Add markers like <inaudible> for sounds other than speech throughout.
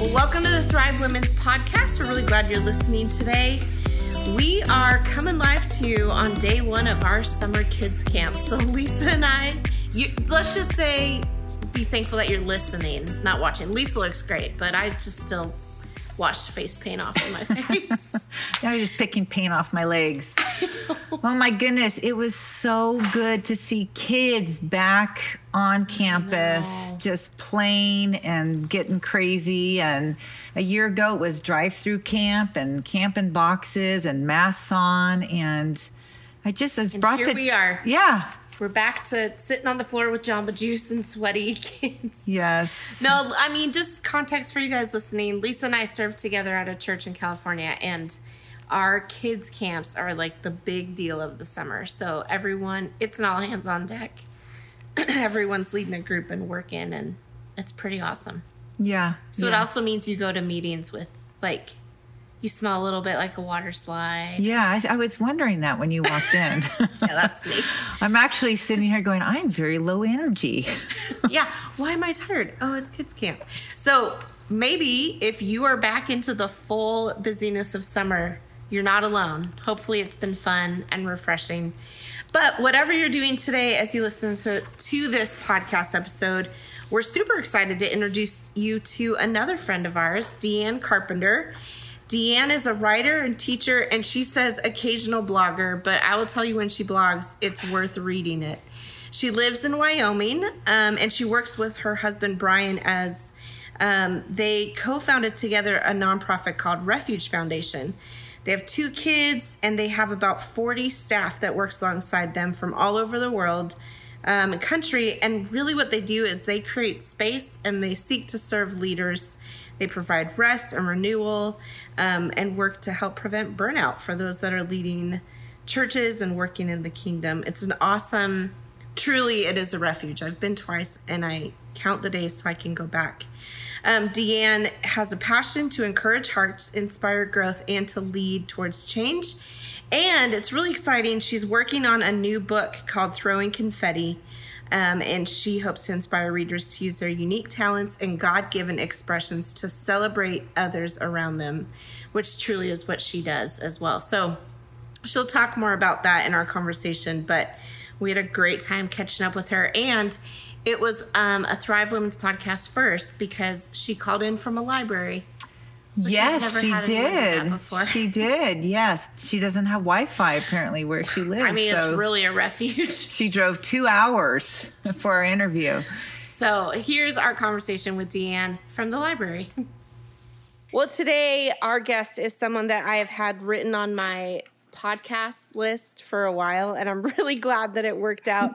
Well, welcome to the Thrive Women's Podcast. We're really glad you're listening today. We are coming live to you on day one of our summer kids camp. So, Lisa and I, you, let's just say, be thankful that you're listening, not watching. Lisa looks great, but I just still washed face paint off of my <laughs> face. I was just picking paint off my legs. <laughs> Oh my goodness, it was so good to see kids back on campus just playing and getting crazy. And a year ago it was drive through camp and camping boxes and masks on. And I just was And brought here to. we are. Yeah. We're back to sitting on the floor with Jamba Juice and sweaty <laughs> kids. Yes. No, I mean, just context for you guys listening. Lisa and I served together at a church in California, and our kids' camps are like the big deal of the summer. So, everyone, it's an all hands on deck. <clears throat> Everyone's leading a group and working, and it's pretty awesome. Yeah. So, it also means you go to meetings with, like, you smell a little bit like a water slide. Yeah, I, I was wondering that when you walked in. <laughs> Yeah, that's me. <laughs> I'm actually sitting here going, I'm very low energy. <laughs> yeah. Why am I tired? Oh, it's kids camp. So maybe if you are back into the full busyness of summer, you're not alone. Hopefully, it's been fun and refreshing. But whatever you're doing today as you listen to, to this podcast episode, we're super excited to introduce you to another friend of ours, Deanne Carpenter. Deanne is a writer and teacher, and she says occasional blogger, but I will tell you when she blogs, it's worth reading it. She lives in Wyoming, um, and she works with her husband Brian as um, they co-founded together a nonprofit called Refuge Foundation. They have two kids, and they have about 40 staff that works alongside them from all over the world um, country. And really, what they do is they create space and they seek to serve leaders. They provide rest and renewal um, and work to help prevent burnout for those that are leading churches and working in the kingdom. It's an awesome, truly, it is a refuge. I've been twice and I count the days so I can go back. Um, Deanne has a passion to encourage hearts, inspire growth, and to lead towards change. And it's really exciting. She's working on a new book called Throwing Confetti. Um, and she hopes to inspire readers to use their unique talents and God given expressions to celebrate others around them, which truly is what she does as well. So she'll talk more about that in our conversation, but we had a great time catching up with her. And it was um, a Thrive Women's podcast first because she called in from a library. Yes, never she had anyone do that did. before. She did. Yes, she doesn't have Wi-Fi apparently where she lives. <laughs> I mean, so it's really a refuge. <laughs> she drove two hours <laughs> for our interview. So here's our conversation with Deanne from the library. Well, today our guest is someone that I have had written on my podcast list for a while, and I'm <laughs> really glad that it worked out.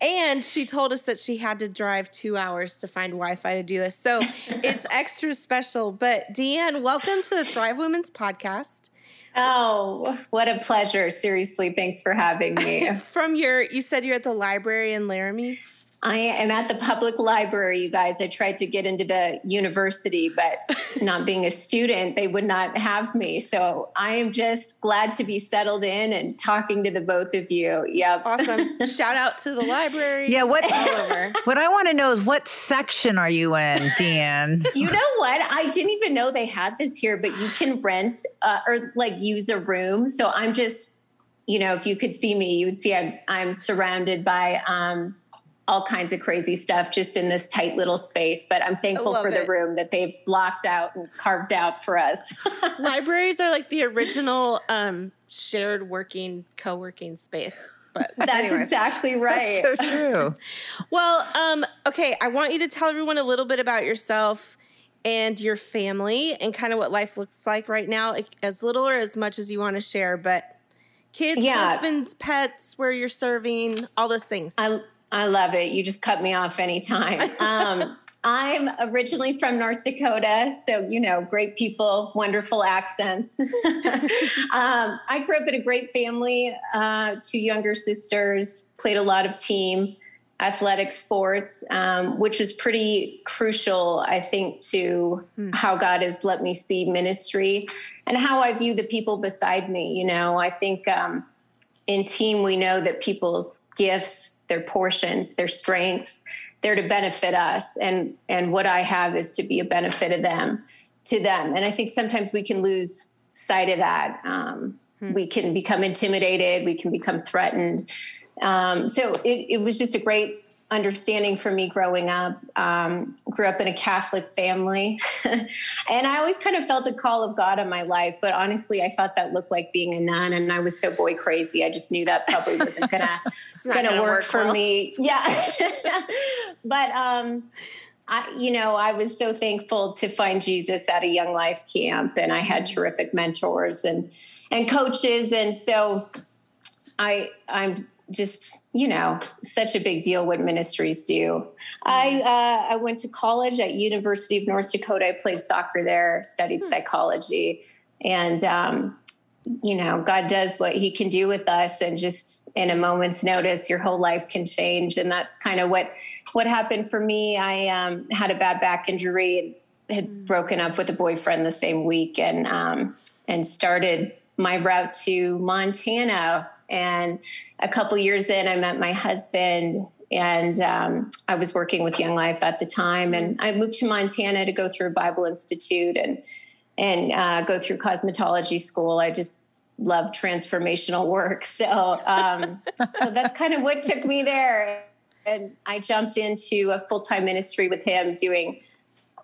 and she told us that she had to drive two hours to find Wi Fi to do this. So <laughs> it's extra special. But Deanne, welcome to the Thrive Women's podcast. Oh, what a pleasure. Seriously, thanks for having me. <laughs> From your, you said you're at the library in Laramie. I am at the public library, you guys. I tried to get into the university, but <laughs> not being a student, they would not have me. So I am just glad to be settled in and talking to the both of you. Yep. Awesome. <laughs> Shout out to the library. Yeah, what <laughs> over. what I want to know is what section are you in, Deanne? You know what? I didn't even know they had this here, but you can rent uh, or like use a room. So I'm just, you know, if you could see me, you would see I'm, I'm surrounded by um, all kinds of crazy stuff just in this tight little space. But I'm thankful for the room that they've blocked out and carved out for us. <laughs> Libraries are like the original um, shared working, co working space. But <laughs> That's anyway. exactly right. So <laughs> true. Well, um, okay, I want you to tell everyone a little bit about yourself and your family and kind of what life looks like right now, as little or as much as you want to share. But kids, Yeah. husbands, pets, where you're serving, all those things. I I love it. You just cut me off anytime. <laughs> Um, I'm originally from North Dakota, so you know, great people, wonderful accents. <laughs> um, I grew up in a great family, uh, two younger sisters, played a lot of team athletic sports, um, which was pretty crucial, I think, to how God has let me see ministry and how I view the people beside me. You know, I think um, in team, we know that people's gifts, their portions, their strengths, they're to benefit us. And, and what I have is to be a benefit of them. to them. And I think sometimes we can lose sight of that. Um, hmm. We can become intimidated, we can become threatened. Um, so it, it, was just a great understanding for me growing up. Um, grew up in a Catholic family, <laughs> and I always kind of felt a call of God on my life. But honestly, I thought that looked like being a nun, and I was so boy crazy. I just knew that probably <laughs> wasn't gonna gonna, gonna, work, work for well. me. Yeah, <laughs> but um, I, you know, I was so thankful to find Jesus at a Young Life camp, and I had terrific mentors and and coaches, and so I I'm just you know such a big deal what ministries do. I mm-hmm. uh, I went to college at University of North Dakota. I played soccer there, studied hmm. psychology, and um, you know God does what He can do with us, and just in a moment's notice, your whole life can change, and that's kind of what what happened for me, I um, had a bad back injury, had mm. broken up with a boyfriend the same week, and um, and started my route to Montana. And a couple years in, I met my husband, and um, I was working with Young Life at the time. And I moved to Montana to go through Bible Institute and and uh, go through cosmetology school. I just love transformational work, <laughs> so um, so that's kind of what took me there and I jumped into a full time ministry with him, doing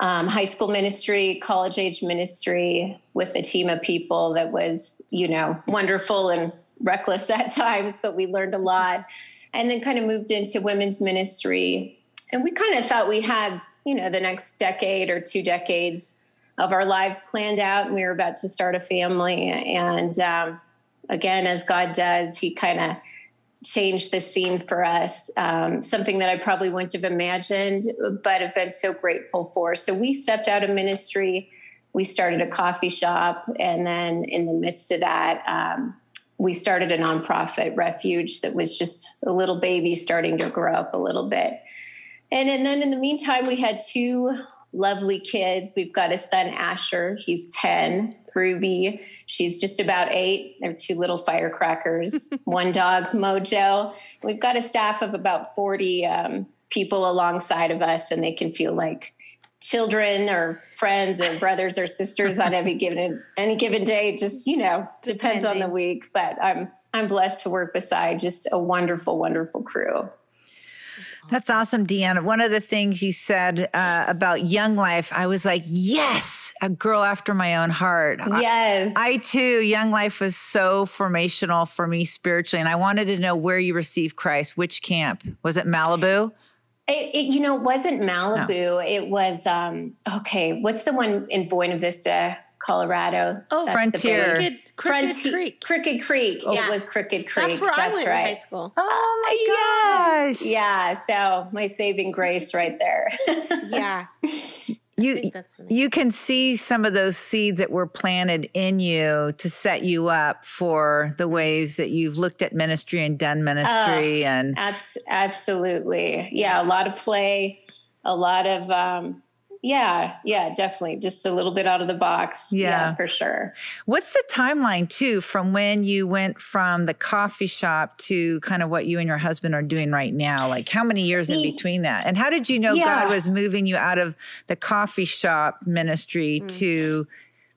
um, high school ministry, college age ministry with a team of people that was, you know, wonderful and reckless <laughs> at times, but we learned a lot. And then kind of moved into women's ministry. And we kind of thought we had, you know, the next decade or two decades of our lives planned out, and we were about to start a family. And um, again, as God does, He kind of changed the scene for us. Um, something that I probably wouldn't have imagined, but have been so grateful for. So we stepped out of ministry. We started a coffee shop, and then in the midst of that, um, we started a nonprofit refuge that was just a little baby starting to grow up a little bit. And, and then in the meantime, we had two lovely kids. We've got a son, Asher. He's 10. Ruby She's just about eight. They're two little firecrackers, <laughs> one dog, Mojo. We've got a staff of about 40 um, people alongside of us, and they can feel like children or friends or brothers or sisters on any given any given day. Just you know, depends Depending. on the week. But I'm I'm blessed to work beside just a wonderful, wonderful crew. That's awesome, Deanna. One of the things you said uh, about Young Life, I was like, yes, a girl after my own heart. Yes. I, I, too, Young Life was so formational for me spiritually. And I wanted to know where you received Christ, which camp? Was it Malibu? It, it you know, it wasn't Malibu. No. It was, um, okay, what's the one in Buena Vista? Colorado. Oh, That's Frontier. Crooked, Crooked Frontier, Creek. Crooked Creek. Oh. It was Crooked Creek. That's where That's I went right. in high school. Oh my gosh. Yeah. So my saving grace right there. <laughs> yeah. You you can see some of those seeds that were planted in you to set you up for the ways that you've looked at ministry and done ministry oh, and abs- absolutely. Yeah a lot of play a lot of um, yeah, yeah, definitely. Just a little bit out of the box. Yeah. yeah. for sure. What's the timeline too from when you went from the coffee shop to kind of what you and your husband are doing right now? Like how many years in between that? And how did you know yeah. God was moving you out of the coffee shop ministry mm. to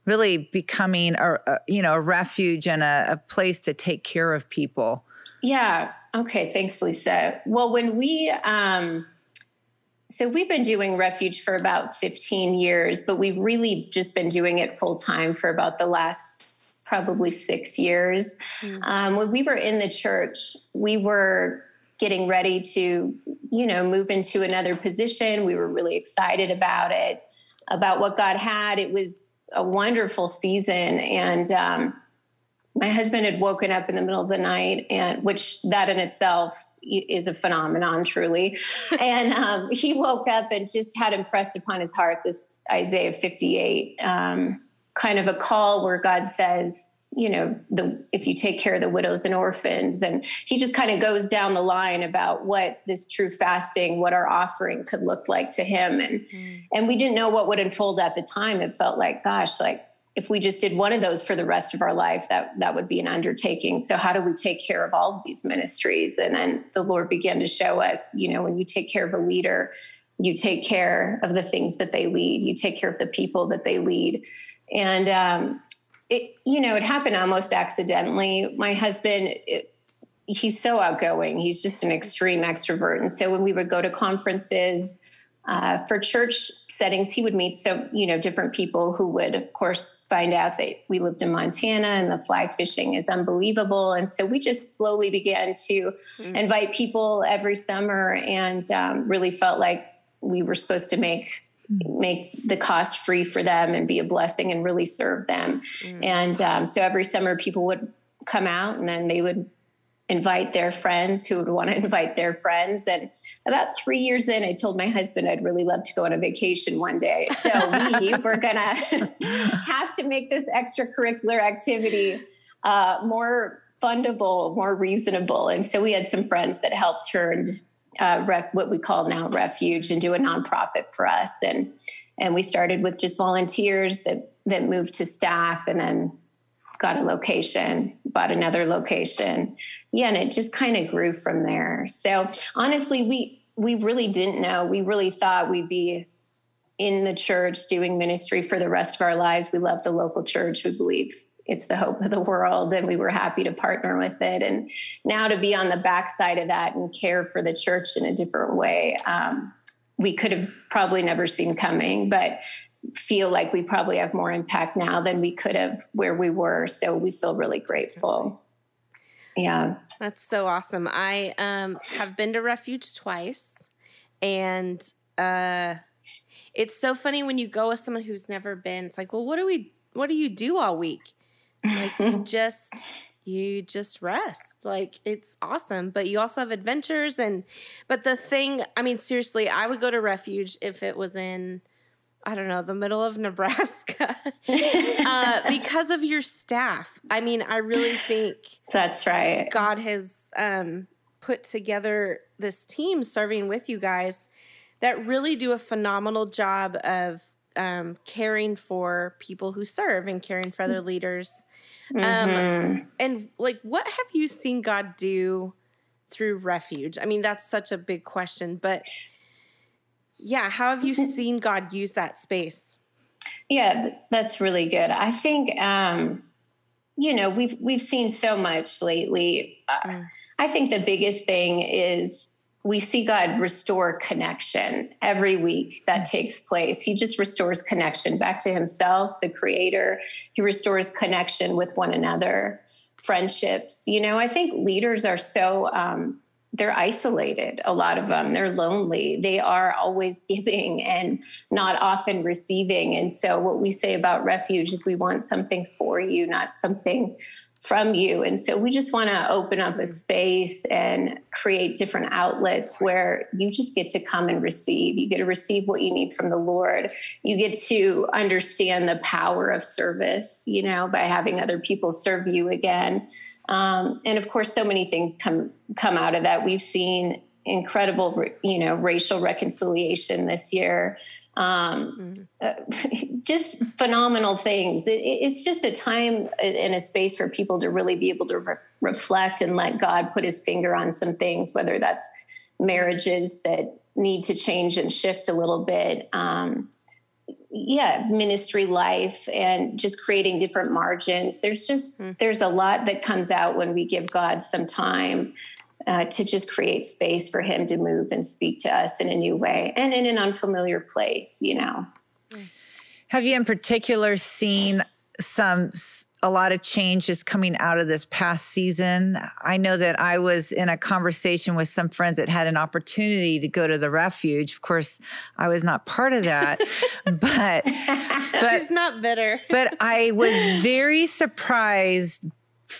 really becoming a, a, you know, a refuge and a, a place to take care of people? Yeah. Okay. Thanks, Lisa. Well, when we um so we've been doing refuge for about 15 years but we've really just been doing it full time for about the last probably six years. Mm-hmm. um, when we were in the church we were getting ready to you know move into another position. We were really excited about it about what god had. It was a wonderful season and um, my husband had woken up in the middle of the night and which that in itself is a phenomenon truly. And um, he woke up and just had impressed upon his heart this isaiah 58 um, kind of a call where god says you know the if you take care of the widows and orphans. And he just kind of goes down the line about what this true fasting what our offering could look like to him. And mm. and we didn't know what would unfold at the time. It felt like gosh like if we just did one of those for the rest of our life, that that would be an undertaking. So how do we take care of all of these ministries? And then the Lord began to show us, you know, when you take care of a leader, you take care of the things that they lead, you take care of the people that they lead. And, um, it, you know, it happened almost accidentally. My husband, it, he's so outgoing. He's just an extreme extrovert. And so when we would go to conferences uh, for church settings, he would meet so, you know, different people who would, of course, find out that we lived in Montana and the fly fishing is unbelievable. And so we just slowly began to mm-hmm. invite people every summer and um, really felt like we were supposed to make make the cost free for them and be a blessing and really serve them. Mm. And um, so every summer people would come out and then they would invite their friends who would want to <laughs> invite their friends. And about three years in, I told my husband I'd really love to go on a vacation one day. So we <laughs> were going <laughs> to have to make this extracurricular activity uh, more fundable, more reasonable. And so we had some friends that helped turn uh, ref, what we call now refuge and do a nonprofit for us. And and we started with just volunteers that that moved to staff and then got a location, bought another location. Yeah, and it just kind of grew from there. So honestly, we we really didn't know. We really thought we'd be in the church doing ministry for the rest of our lives. We love the local church. We believe it's the hope of the world and we were happy to partner with it and now to be on the backside of that and care for the church in a different way um, we could have probably never seen coming but feel like we probably have more impact now than we could have where we were so we feel really grateful yeah. That's so awesome. I um, have been to refuge twice and uh, it's so funny when you go with someone who's never been it's like well what do we what do you do all week? Like you <laughs> just you just rest. Like it's awesome, but you also have adventures and but the thing, I mean seriously, I would go to refuge if it was in I don't know, the middle of <laughs> Nebraska <laughs> uh, because of your staff. I mean, I really think that's right. God has um, put together this team serving with you guys that really do a phenomenal job of um, caring for people who serve and caring for other leaders. Um, mm-hmm. Um, and like, what have you seen God do through refuge? I mean, that's such a big question, but yeah, how have you seen God use that space? Yeah, that's really good. I think, um, you know, we've we've seen so much lately. Uh, mm. I think the biggest thing is we see God restore connection every week that takes place. He just restores connection back to Himself, the Creator. He restores connection with one another, friendships. You know, I think leaders are so, um, they're isolated, a lot of them. They're lonely. They are always <laughs> giving and not often receiving. And so, what we say about refuge is we want something for you, not something from you. And so we just want to open up a space and create different outlets where you just get to come and receive. You get to receive what you need from the Lord. You get to understand the power of service, you know, by having other people serve you again. Um, and of course, so many things come come out of that. We've seen incredible, you know, racial reconciliation this year um, mm. uh, <laughs> just phenomenal things. It, it's just a time and a space for people to really be able to re- reflect and let God put his finger on some things, whether that's marriages that need to change and shift a little bit. Um, yeah, ministry life and just creating different margins. There's just, mm. there's a lot that comes out when we give God some time uh, to just create space for him to move and speak to us in a new way and in an unfamiliar place, you know. Have you in particular seen some a lot of changes coming out of this past season? I know that I was in a conversation with some friends that had an opportunity to go to the refuge. Of course, I was not part of that, but, <laughs> but she's not bitter. but I was very surprised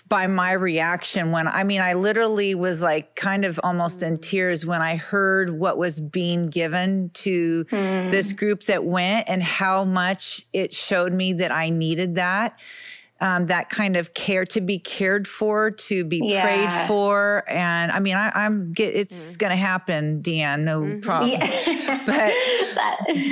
by my reaction when I mean, I literally was like kind of almost in tears when I heard what was being given to mm. this group that went and how much it showed me that I needed that. Um, that kind of care to be cared for, to be yeah. prayed for, and I mean, I, am get it's mm. going to happen, Deanne, no mm-hmm. problem. <laughs> Yeah. but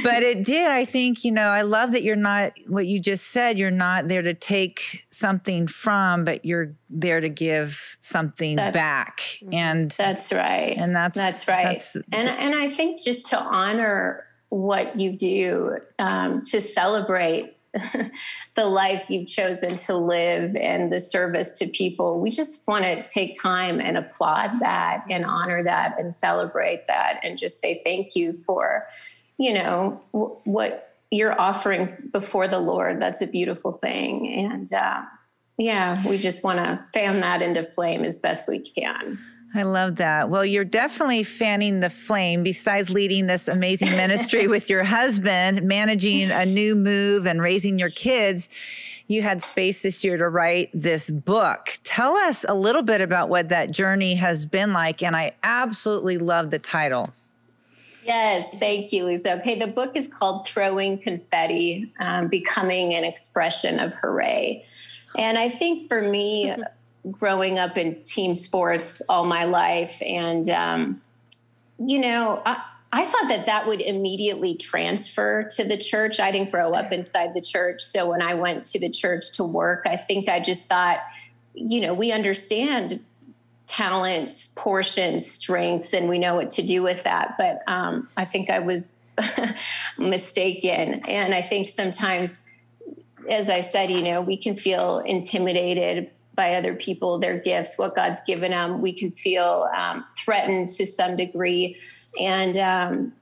but it did. I think you know. I love that you're not what you just said. You're not there to take something from, but you're there to give something that's, back. Mm-hmm. And that's right. And that's that's right. That's, and and I think just to honor what you do, um, to celebrate <laughs> the life you've chosen to live and the service to people. We just want to take time and applaud that and honor that and celebrate that and just say thank you for, you know, w- what you're offering before the Lord. That's a beautiful thing. And uh, yeah, we just want to fan that into flame as best we can. I love that. Well, you're definitely fanning the flame besides leading this amazing ministry <laughs> with your husband, managing a new move and raising your kids. You had space this year to write this book. Tell us a little bit about what that journey has been like. And I absolutely love the title. Yes, thank you, Lisa. Okay, the book is called Throwing Confetti um, Becoming an Expression of Hooray. And I think for me, <laughs> growing up in team sports all my life. And, um, you know, I, I thought that that would immediately transfer to the church. I didn't grow up inside the church. So when I went to the church to work, I think I just thought, you know, we understand talents, portions, strengths, and we know what to do with that. But um, I think I was <laughs> mistaken. And I think sometimes, as I said, you know, we can feel intimidated by other people, their gifts, what God's given them. We can feel um, threatened to some degree. And, um,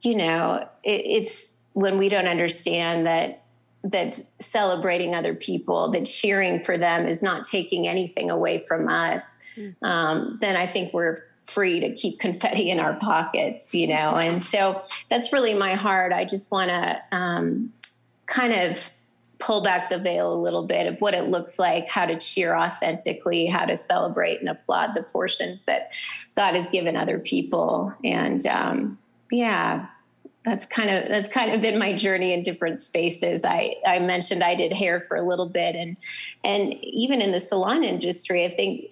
you know, it, it's when we don't understand that that celebrating other people, that cheering for them is not taking anything away from us, mm-hmm. um, then I think we're free to keep confetti in our pockets, you know. And so that's really my heart. I just want to um, kind of pull back the veil a little bit of what it looks like, how to cheer authentically, how to celebrate and applaud the portions that God has given other people. And um, yeah, that's kind of that's kind of been my journey in different spaces. I, I mentioned I did hair for a little bit and and even in the salon industry, I think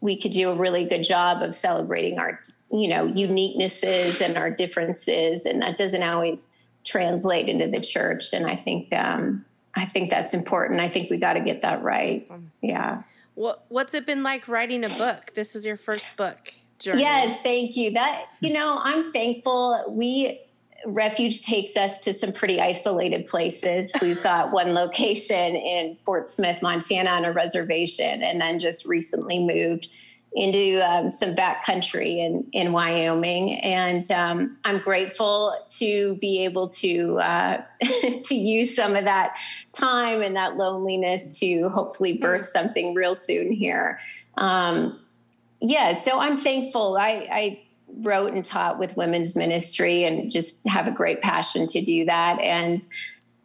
we could do a really good job of celebrating our you know uniquenesses and our differences and that doesn't always translate into the church and i think um, I think that's important. I think we got to get that right. Awesome. Yeah. What What's it been like writing a book? This is your first book. Journey. Yes, thank you. That you know, I'm thankful. We refuge takes us to some pretty isolated places. <laughs> We've got one location in Fort Smith, Montana, on a reservation, and then just recently moved into um, some backcountry in, in Wyoming. And um, I'm grateful to be able to uh, <laughs> to use some of that time and that loneliness to hopefully birth something real soon here. Um, yeah, so I'm thankful. I, I wrote and taught with women's ministry and just have a great passion to do that. And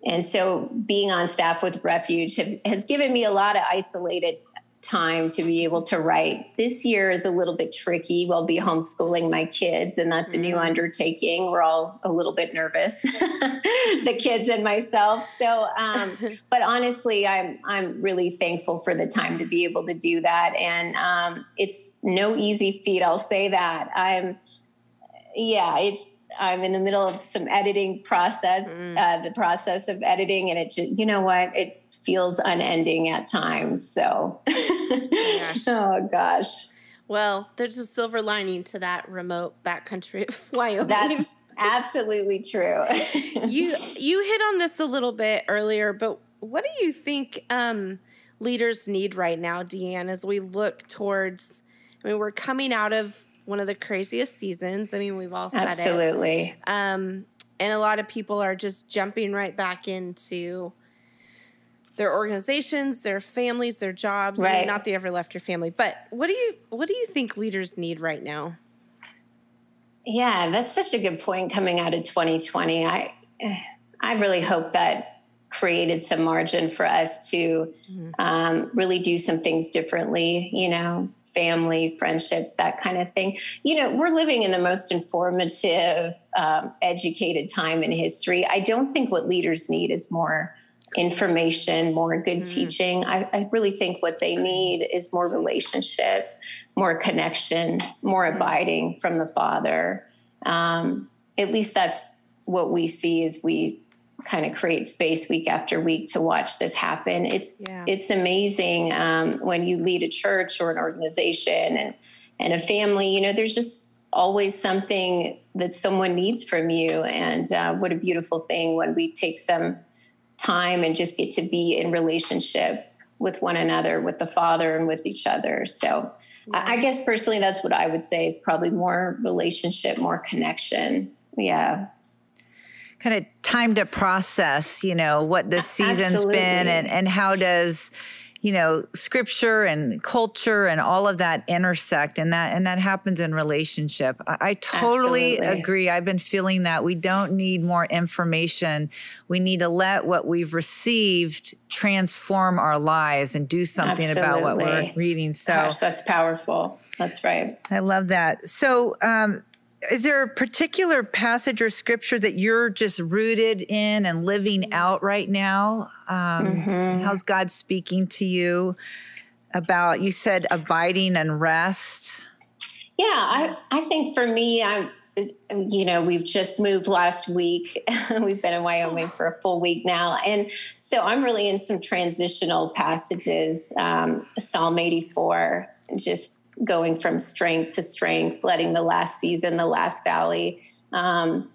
and so being on staff with Refuge have, has given me a lot of isolated time to be able to write. This year is a little bit tricky. We'll be homeschooling my kids, and that's a new mm-hmm. undertaking. We're all a little bit nervous, <laughs> the kids and myself. So, um, <laughs> but honestly, I'm I'm really thankful for the time to be able to do that, and um, it's no easy feat. I'll say that. I'm, yeah, it's I'm in the middle of some editing process, mm. uh, the process of editing, and it just, you know what, it feels unending at times. So, gosh. <laughs> oh gosh. Well, there's a silver lining to that remote backcountry of <laughs> Wyoming. That's absolutely true. <laughs> you you hit on this a little bit earlier, but what do you think um, leaders need right now, Deanne, as we look towards? I mean, we're coming out of one of the craziest seasons. I mean, we've all said Absolutely. it. Absolutely, um, and a lot of people are just jumping right back into their organizations, their families, their jobs. Right. I mean, not that you ever left your family, but what do you what do you think leaders need right now? Yeah, that's such a good point coming out of 2020. I I really hope that created some margin for us to mm-hmm. um, really do some things differently. You know, family, friendships, that kind of thing. You know, we're living in the most informative, um, educated time in history. I don't think what leaders need is more information, more good mm. teaching. I, I, really think what they need is more relationship, more connection, more mm. abiding from the Father. Um, at least that's what we see as we kind of create space week after week to watch this happen. It's yeah. it's amazing um, when you lead a church or an organization and and a family. You know, there's just always something that someone needs from you, and uh, what a beautiful thing when we take some time and just get to be in relationship with one another, with the Father, and with each other. So, yeah. I guess personally, that's what I would say is probably more relationship, more connection. Yeah kind of time to process, you know, what this season's Absolutely. been and, and how does, you know, scripture and culture and all of that intersect and that and that happens in relationship. I, I totally Absolutely. agree. I've been feeling that we don't need more information. We need to let what we've received transform our lives and do something Absolutely. about what we're reading. So Gosh, that's powerful. That's right. I love that. So um, is there a particular passage or scripture that you're just rooted in and living out right now? Um, mm-hmm. How's God speaking to you about? You said abiding and rest. Yeah, I I think for me, I'm. You know, we've just moved last week. <laughs> we've been in Wyoming for a full week now, and so I'm really in some transitional passages. Um, Psalm 84, just going from strength to strength, letting the last season, the last valley, um,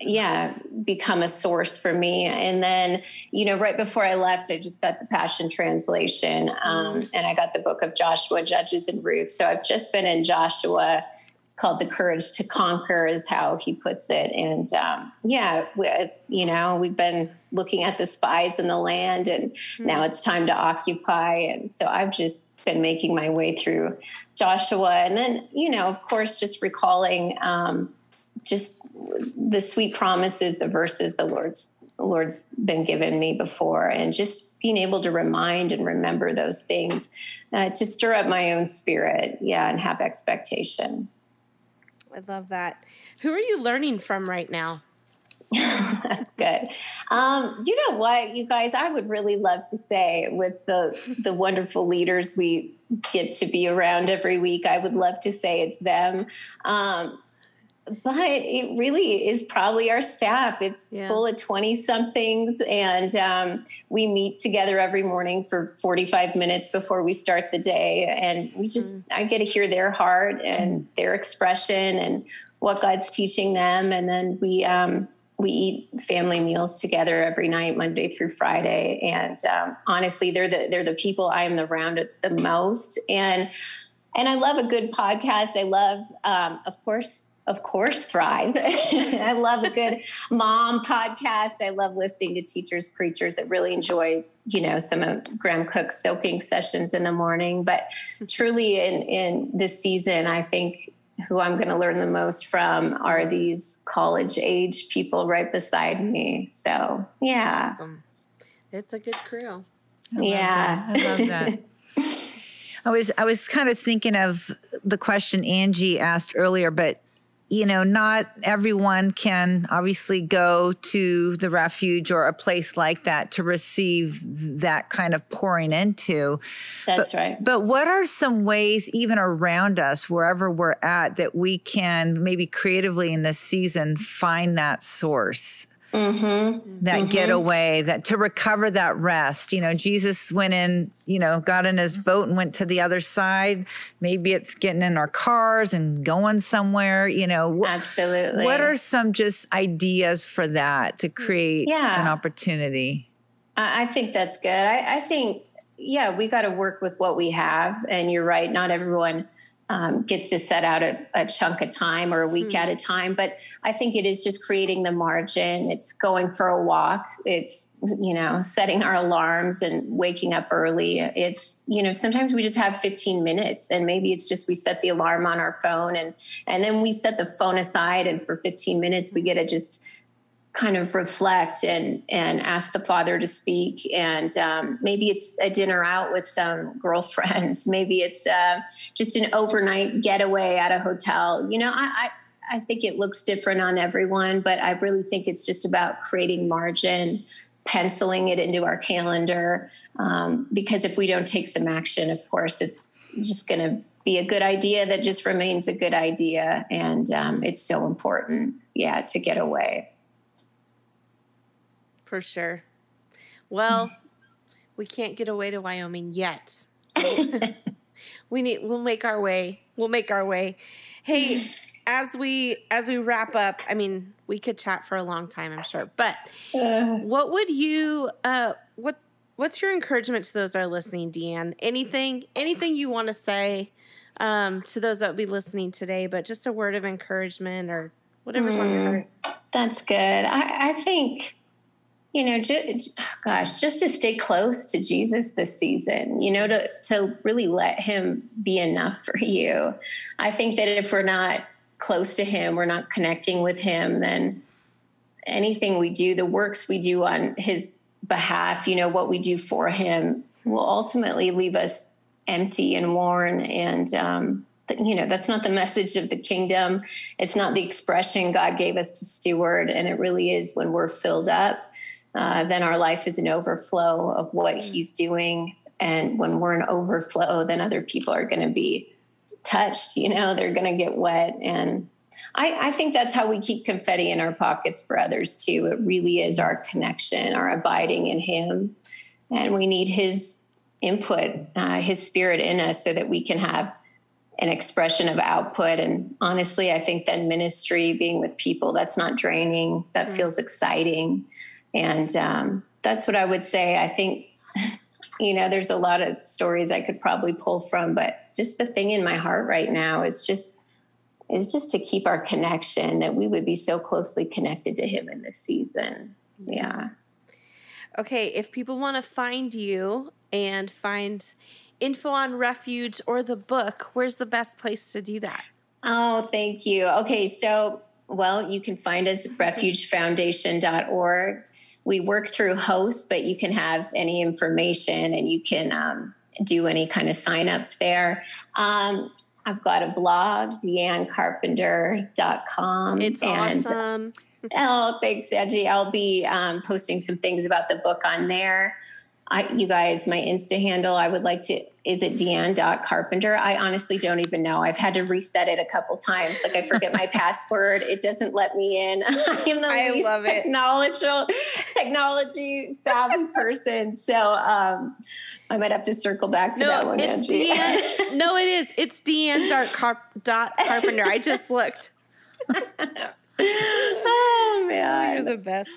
yeah, become a source for me. And then, you know, right before I left, I just got the Passion Translation um, mm. and I got the book of Joshua, Judges, and Ruth. So I've just been in Joshua. It's called The Courage to Conquer, is how he puts it. And um, yeah, we, you know, we've been looking at the spies in the land and mm. now it's time to occupy. And so I've just been making my way through Joshua. And then, you know, of course, just recalling um, just the sweet promises, the verses the Lord's the Lord's been given me before, and just being able to remind and remember those things uh, to stir up my own spirit, yeah, and have expectation. I love that. Who are you learning from right now? <laughs> That's good. Um, you know what, you guys, I would really love to say with the the wonderful leaders we get to be around every week, I would love to say it's them. Um, but it really is probably our staff. It's yeah. full of 20 somethings, and um, we meet together every morning for 45 minutes before we start the day. And we just, mm. I get to hear their heart and their expression and what God's teaching them. And then we, um, we eat family meals together every night, Monday through Friday. And um, honestly, they're the they're the people I'm the around the most. And and I love a good podcast. I love, um, of course, of course, Thrive. <laughs> I love a good mom podcast. I love listening to teachers, preachers. I really enjoy, you know, some of Graham Cooke's soaking sessions in the morning. But truly, in in this season, I think who I'm going to learn the most from are these college age people right beside me. So, yeah. Awesome. It's a good crew. I yeah. I love that. <laughs> I was I was kind of thinking of the question Angie asked earlier, but you know, not everyone can obviously go to the refuge or a place like that to receive that kind of pouring into. That's but, right. But what are some ways, even around us, wherever we're at, that we can maybe creatively in this season find that source? Mm-hmm. That mm-hmm. getaway, that to recover that rest. You know, Jesus went in, you know, got in his boat and went to the other side. Maybe it's getting in our cars and going somewhere, you know. Absolutely. What are some just ideas for that to create yeah. an opportunity? I think that's good. I, I think, yeah, we got to work with what we have. And you're right, not everyone um, gets to set out a, a, chunk of time or a week mm. at a time. But I think it is just creating the margin. It's going for a walk. It's, you know, setting our alarms and waking up early. It's, you know, sometimes we just have 15 minutes and maybe it's just we set the alarm on our phone and, and then we set the phone aside and for 15 minutes we get to just kind of reflect and and ask the father to speak and um, maybe it's a dinner out with some <laughs> girlfriends maybe it's uh, just an overnight getaway at a hotel you know I, I, I think it looks different on everyone but i really think it's just about creating margin penciling it into our calendar. Um, because if we don't take some action, of course, it's just going to be a good idea that just remains a good idea. And um, it's so important, yeah, to get away. For sure. Well, we can't get away to Wyoming yet. <laughs> we need we'll make our way. We'll make our way. Hey, as we as we wrap up, I mean, we could chat for a long time, I'm sure. But uh, what would you uh what what's your encouragement to those that are listening, Deanne? Anything anything you want to say um to those that will be listening today, but just a word of encouragement or whatever's mm, on your heart. That's good. I, I think you know, gosh, just to stay close to Jesus this season, you know, to, to really let him be enough for you. I think that if we're not close to him, we're not connecting with him, then anything we do, the works we do on his behalf, you know, what we do for him will ultimately leave us empty and worn. And, um, you know, that's not the message of the kingdom. It's not the expression God gave us to steward. And it really is when we're filled up uh, then our life is an overflow of what mm. he's doing. And when we're an overflow, then other people are going to be touched, you know, they're going to get wet. And I, I, think that's how we keep confetti in our pockets for others too. It really is our connection, our abiding in him. And we need his input, uh, his spirit in us so that we can have an expression of output. And honestly, I think then ministry, being with people, that's not draining, that mm. feels exciting. And um, that's what I would say. I think, <laughs> you know, there's a lot of stories I could probably pull from, but just the thing in my heart right now is just is just to keep our connection that we would be so closely connected to him in this season. Yeah. Okay, if people want to find you and find info on refuge or the book, where's the best place to do that? Oh, thank you. Okay, so well, you can find us at <laughs> refugefoundation.org we work through hosts, but you can have any information and you can um, do any kind of signups there. Um, I've got a blog, deannecarpenter.com. It's and, awesome. <laughs> oh, thanks, Angie. I'll be um, posting some things about the book on there. I, you guys, my Insta handle, I would like to, is it Deanne.carpenter? I honestly don't even know. I've had to reset it a couple times. Like I forget my <laughs> password. It doesn't let me in. <laughs> I am the I least technology, technology savvy <laughs> person. So um, I might have to circle back to no, that one, it's Angie. Deanne, no, it is. It's Deanne.carpenter. I just looked. oh, man. You're the best.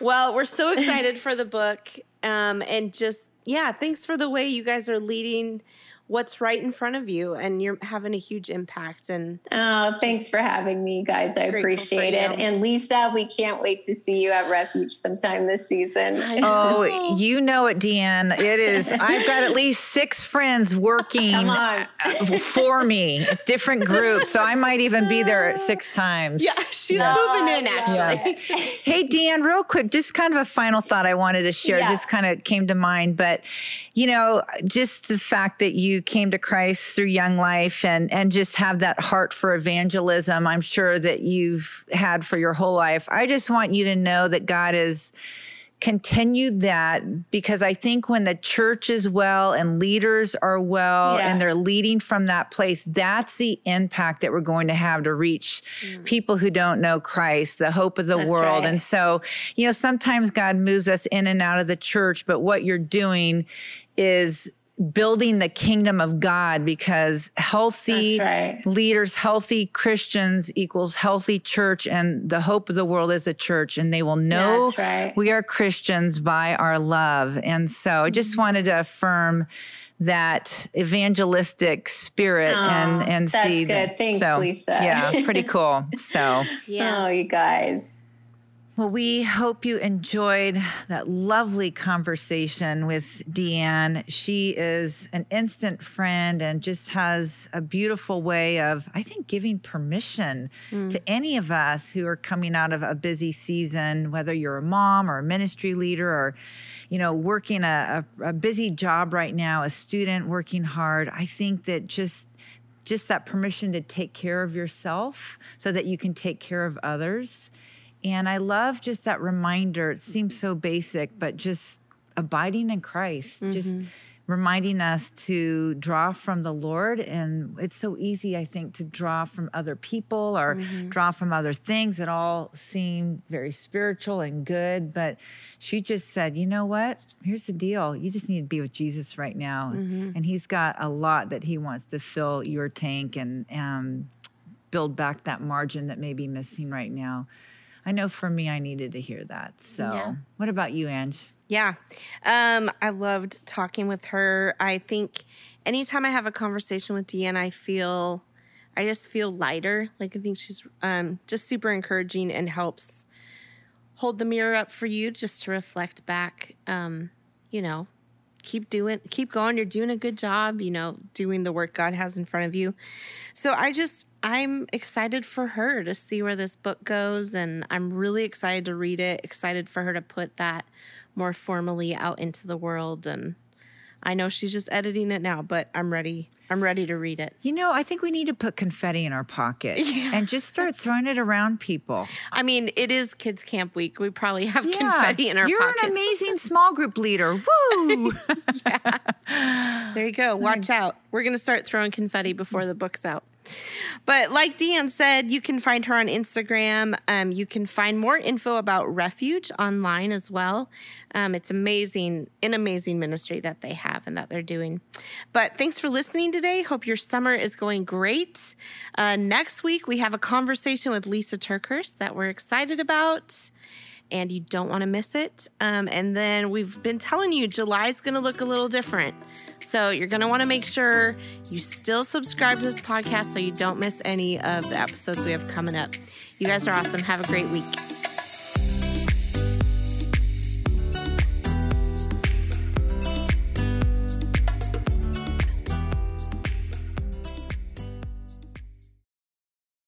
Well, we're so excited for the book. Um, and just, yeah, thanks for the way you guys are leading what's right in front of you and you're having a huge impact and oh thanks for having me guys. I appreciate it. and lisa we can't wait to see you at refuge sometime this season. <laughs> Oh you know it deanne. It is i've got at least six friends working for me different groups so i might even be there six <laughs> times. Yeah she's moving in actually. Yeah. hey deanne real quick just kind of a final thought i wanted to share. Yeah. just kind of came to mind but you know just the fact that you you came to Christ through Young Life and and just have that heart for evangelism. I'm sure that you've had for your whole life. I just want you to know that God is continued that because I think when the church is well and leaders are well yeah. and they're leading from that place, that's the impact that we're going to have to reach mm. people who don't know Christ, the hope of the that's world. Right. And so, you know, sometimes God moves us in and out of the church, but what you're doing is building the kingdom of God because healthy right. leaders, healthy Christians equals healthy church, and the hope of the world is a church, and they will know right. we are Christians by our love. And so I just mm-hmm. wanted to affirm that evangelistic spirit oh, and and see That's good. That. Thanks, so, Lisa. yeah, pretty cool. <laughs> So yeah. Oh, you guys. Well, we hope you enjoyed that lovely conversation with Deanne. She is an instant friend and just has a beautiful way of, I think, giving permission mm. to any of us who are coming out of a busy season, whether you're a mom or a ministry leader or, you know, working a, a, a busy job right now, a student working hard. I think that just just that permission to take care of yourself so that you can take care of others And I love just that reminder. It seems so basic, but just abiding in Christ, mm-hmm. just reminding us to draw from the Lord. And it's so easy, I think, to draw from other people or mm-hmm. draw from other things that all seem very spiritual and good. But she just said, you know what? Here's the deal. You just need to be with Jesus right now. Mm-hmm. And he's got a lot that he wants to fill your tank and um, build back that margin that may be missing right now. I know for me, I needed to hear that. So, yeah. what about you, Ange? Yeah. Um, I loved talking with her. I think anytime I have a conversation with Deanne, I feel, I just feel lighter. Like I think she's um, just super encouraging and helps hold the mirror up for you just to reflect back. Um, you know, keep doing, keep going. You're doing a good job, you know, doing the work God has in front of you. So I just, I'm excited for her to see where this book goes. And I'm really excited to read it, excited for her to put that more formally out into the world and I know she's just editing it now, but I'm ready. I'm ready to read it. You know, I think we need to put confetti in our pocket <laughs> yeah. and just start throwing it around people. I mean, it is kids camp week. We probably have yeah, confetti in our you're pockets. You're an amazing small group leader. Woo! <laughs> yeah. There you go. <laughs> Watch out. We're going to start throwing confetti before the book's out. But like Deanne said, you can find her on Instagram. Um, you can find more info about Refuge online as well. Um, it's amazing, an amazing ministry that they have and that they're doing. But thanks for listening today. Hope your summer is going great. Uh, next week, we have a conversation with Lisa TerKeurst that we're excited about and you don't want to miss it. Um, and then we've been telling you July's going to look a little different. So you're going to want to make sure you still subscribe to this podcast so you don't miss any of the episodes we have coming up. You guys are awesome. Have a great week.